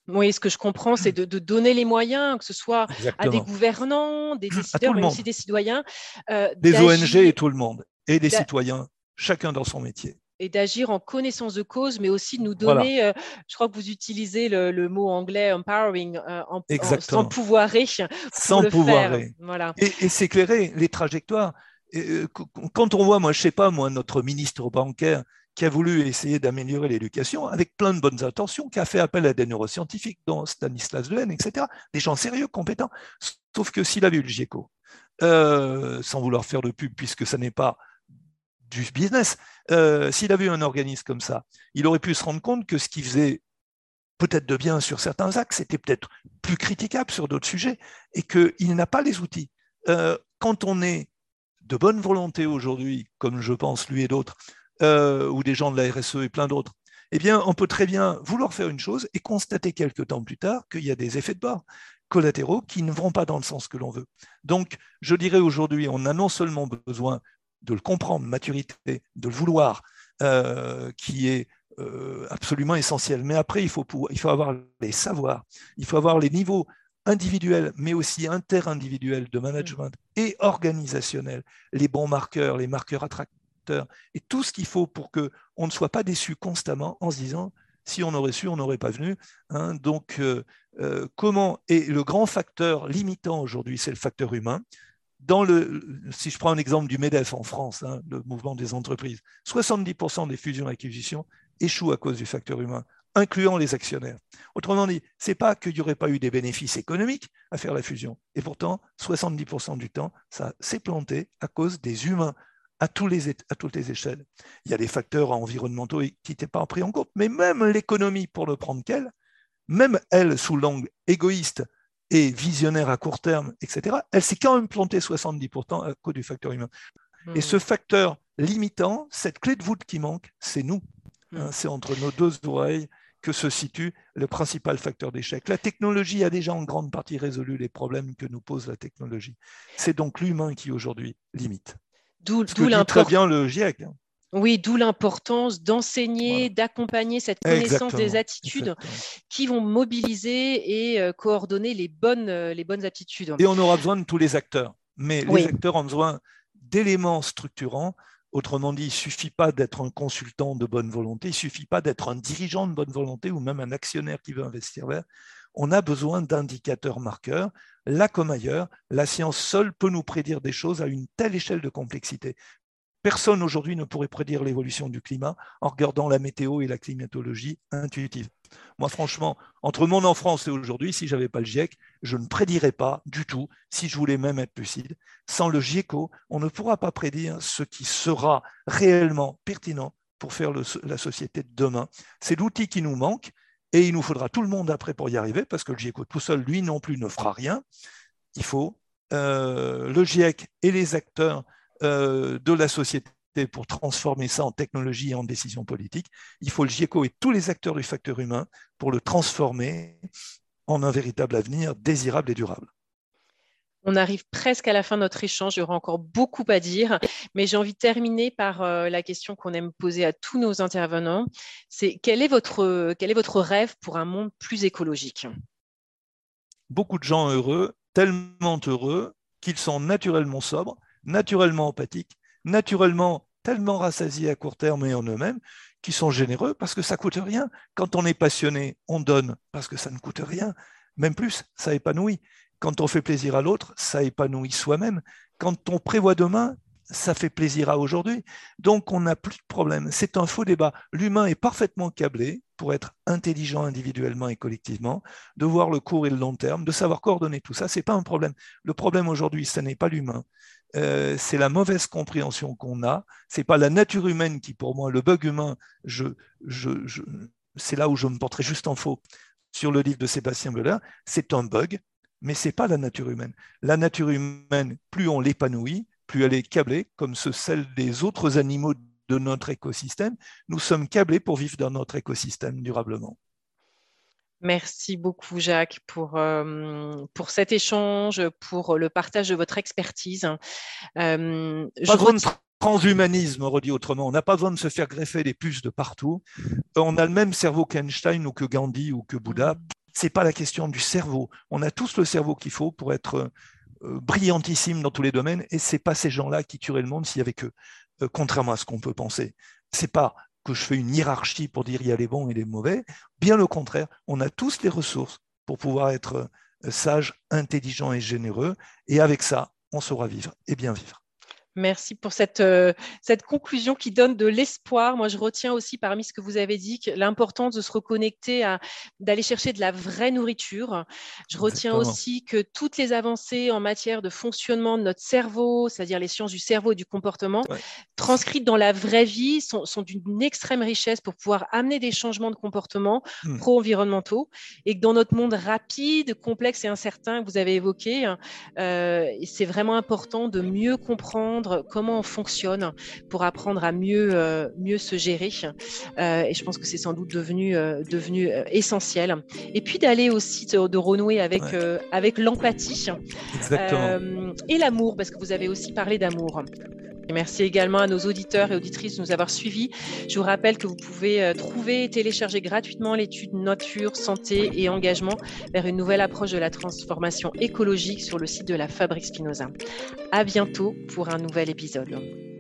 Oui, ce que je comprends, c'est de, donner les moyens, que ce soit à des gouvernants, des décideurs, mais aussi des citoyens. Euh, des ONG et tout le monde, et des citoyens chacun dans son métier. Et d'agir en connaissance de cause, mais aussi de nous donner, euh, je crois que vous utilisez le, mot anglais empowering, euh, en, sans pouvoirer. Sans pouvoirer. Voilà. Et, s'éclairer les trajectoires. Euh, quand on voit, moi, je sais pas, moi, notre ministre bancaire qui a voulu essayer d'améliorer l'éducation avec plein de bonnes intentions, qui a fait appel à des neuroscientifiques, dont Stanislas Dehaene, etc., des gens sérieux, compétents. Sauf que s'il avait eu le GIECO, sans vouloir faire de pub, puisque ça n'est pas du business. Euh, s'il avait eu un organisme comme ça, il aurait pu se rendre compte que ce qui faisait peut-être de bien sur certains axes était peut-être plus critiquable sur d'autres sujets et qu'il n'a pas les outils. Euh, quand on est de bonne volonté aujourd'hui, comme je pense lui et d'autres, euh, ou des gens de la RSE et plein d'autres, eh bien, on peut très bien vouloir faire une chose et constater quelques temps plus tard qu'il y a des effets de bord collatéraux qui ne vont pas dans le sens que l'on veut. Donc, je dirais aujourd'hui, on a non seulement besoin de le comprendre, maturité, de le vouloir, euh, qui est euh, absolument essentiel. Mais après, il faut, il faut avoir les savoirs, il faut avoir les niveaux individuels, mais aussi interindividuels de management et organisationnels, les bons marqueurs, les marqueurs attracteurs, et tout ce qu'il faut pour qu'on ne soit pas déçu constamment en se disant si on aurait su, on n'aurait pas venu. Hein. Donc, euh, comment Et le grand facteur limitant aujourd'hui, c'est le facteur humain dans le, si je prends un exemple du MEDEF en France, hein, le mouvement des entreprises, 70% des fusions-acquisitions échouent à cause du facteur humain, incluant les actionnaires. Autrement dit, ce n'est pas qu'il n'y aurait pas eu des bénéfices économiques à faire la fusion. Et pourtant, 70% du temps, ça s'est planté à cause des humains à, toutes les échelles. Il y a des facteurs environnementaux qui n'étaient pas pris en compte, mais même l'économie, pour ne prendre qu'elle, même elle, sous l'angle égoïste et visionnaire à court terme, etc., elle s'est quand même plantée 70% à cause du facteur humain. Et ce hmm. facteur limitant, cette clé de voûte qui manque, c'est nous. Hein, hmm. c'est entre nos deux oreilles que se situe le principal facteur d'échec. La technologie a déjà en grande partie résolu les problèmes que nous pose la technologie. C'est donc l'humain qui aujourd'hui limite. D'où très bien le GIEC. Hein. Oui, d'où l'importance d'enseigner, d'accompagner cette connaissance des attitudes qui vont mobiliser et euh, coordonner les bonnes, euh, les bonnes aptitudes. Et on aura besoin de tous les acteurs, mais les acteurs ont besoin d'éléments structurants. Autrement dit, il ne suffit pas d'être un consultant de bonne volonté, il ne suffit pas d'être un dirigeant de bonne volonté ou même un actionnaire qui veut investir vers. On a besoin d'indicateurs marqueurs. Là comme ailleurs, la science seule peut nous prédire des choses à une telle échelle de complexité Personne aujourd'hui ne pourrait prédire l'évolution du climat en regardant la météo et la climatologie intuitive. Moi, franchement, entre mon enfance et aujourd'hui, si je n'avais pas le GIEC, je ne prédirais pas du tout, si je voulais même être lucide. Sans le GIECO, on ne pourra pas prédire ce qui sera réellement pertinent pour faire la société de demain. C'est l'outil qui nous manque et il nous faudra tout le monde après pour y arriver, parce que le GIECO tout seul, lui non plus, ne fera rien. Il faut euh, le GIEC et les acteurs de la société pour transformer ça en technologie et en décision politique. Il faut le GIECO et tous les acteurs du facteur humain pour le transformer en un véritable avenir désirable et durable. On arrive presque à la fin de notre échange. Il y aura encore beaucoup à dire, mais j'ai envie de terminer par euh, la question qu'on aime poser à tous nos intervenants. C'est quel est votre, quel est votre rêve pour un monde plus écologique? Beaucoup de gens heureux, tellement heureux qu'ils sont naturellement sobres, naturellement empathiques, naturellement tellement rassasiés à court terme et en eux-mêmes, qui sont généreux parce que ça coûte rien. Quand on est passionné, on donne parce que ça ne coûte rien. Même plus, ça épanouit. Quand on fait plaisir à l'autre, ça épanouit soi-même. Quand on prévoit demain, ça fait plaisir à aujourd'hui. Donc on n'a plus de problème. C'est un faux débat. L'humain est parfaitement câblé pour être intelligent individuellement et collectivement, de voir le court et le long terme, de savoir coordonner tout ça. Ce n'est pas un problème. Le problème aujourd'hui, ce n'est pas l'humain. Euh, c'est la mauvaise compréhension qu'on a. C'est pas la nature humaine qui, pour moi, le bug humain, je, c'est là où je me porterai juste en faux sur le livre de Sébastien Beller. C'est un bug, mais c'est pas la nature humaine. La nature humaine, plus on l'épanouit, plus elle est câblée, comme celle des autres animaux de notre écosystème. Nous sommes câblés pour vivre dans notre écosystème durablement. Merci beaucoup, Jacques, pour, euh, pour cet échange, pour le partage de votre expertise. Euh, pas besoin de transhumanisme, redit autrement. On n'a pas besoin de se faire greffer des puces de partout. On a le même cerveau qu'Einstein ou que Gandhi ou que Bouddha. Ce n'est pas la question du cerveau. On a tous le cerveau qu'il faut pour être euh, brillantissime dans tous les domaines, et ce n'est pas ces gens-là qui tueraient le monde s'il y avait que, contrairement à ce qu'on peut penser. C'est pas que je fais une hiérarchie pour dire il y a les bons et les mauvais. Bien au contraire, on a tous les ressources pour pouvoir être euh, sage, intelligent et généreux. Et avec ça, on saura vivre et bien vivre. Merci pour cette, euh, cette conclusion qui donne de l'espoir. Moi, je retiens aussi parmi ce que vous avez dit l'importance de se reconnecter à d'aller chercher de la vraie nourriture. Je retiens aussi que toutes les avancées en matière de fonctionnement de notre cerveau, c'est-à-dire les sciences du cerveau et du comportement, transcrites dans la vraie vie, sont, sont d'une extrême richesse pour pouvoir amener des changements de comportement hmm. pro-environnementaux et que dans notre monde rapide, complexe et incertain que vous avez évoqué, euh, c'est vraiment important de mieux comprendre comment on fonctionne pour apprendre à mieux, euh, mieux se gérer. Euh, et je pense que c'est sans doute devenu, euh, devenu essentiel. Et puis d'aller aussi de, renouer avec, avec l'empathie et l'amour, parce que vous avez aussi parlé d'amour. Merci également à nos auditeurs et auditrices de nous avoir suivis. Je vous rappelle que vous pouvez trouver et télécharger gratuitement l'étude Nature, Santé et Engagement vers une nouvelle approche de la transformation écologique sur le site de la Fabrique Spinoza. À bientôt pour un nouvel épisode.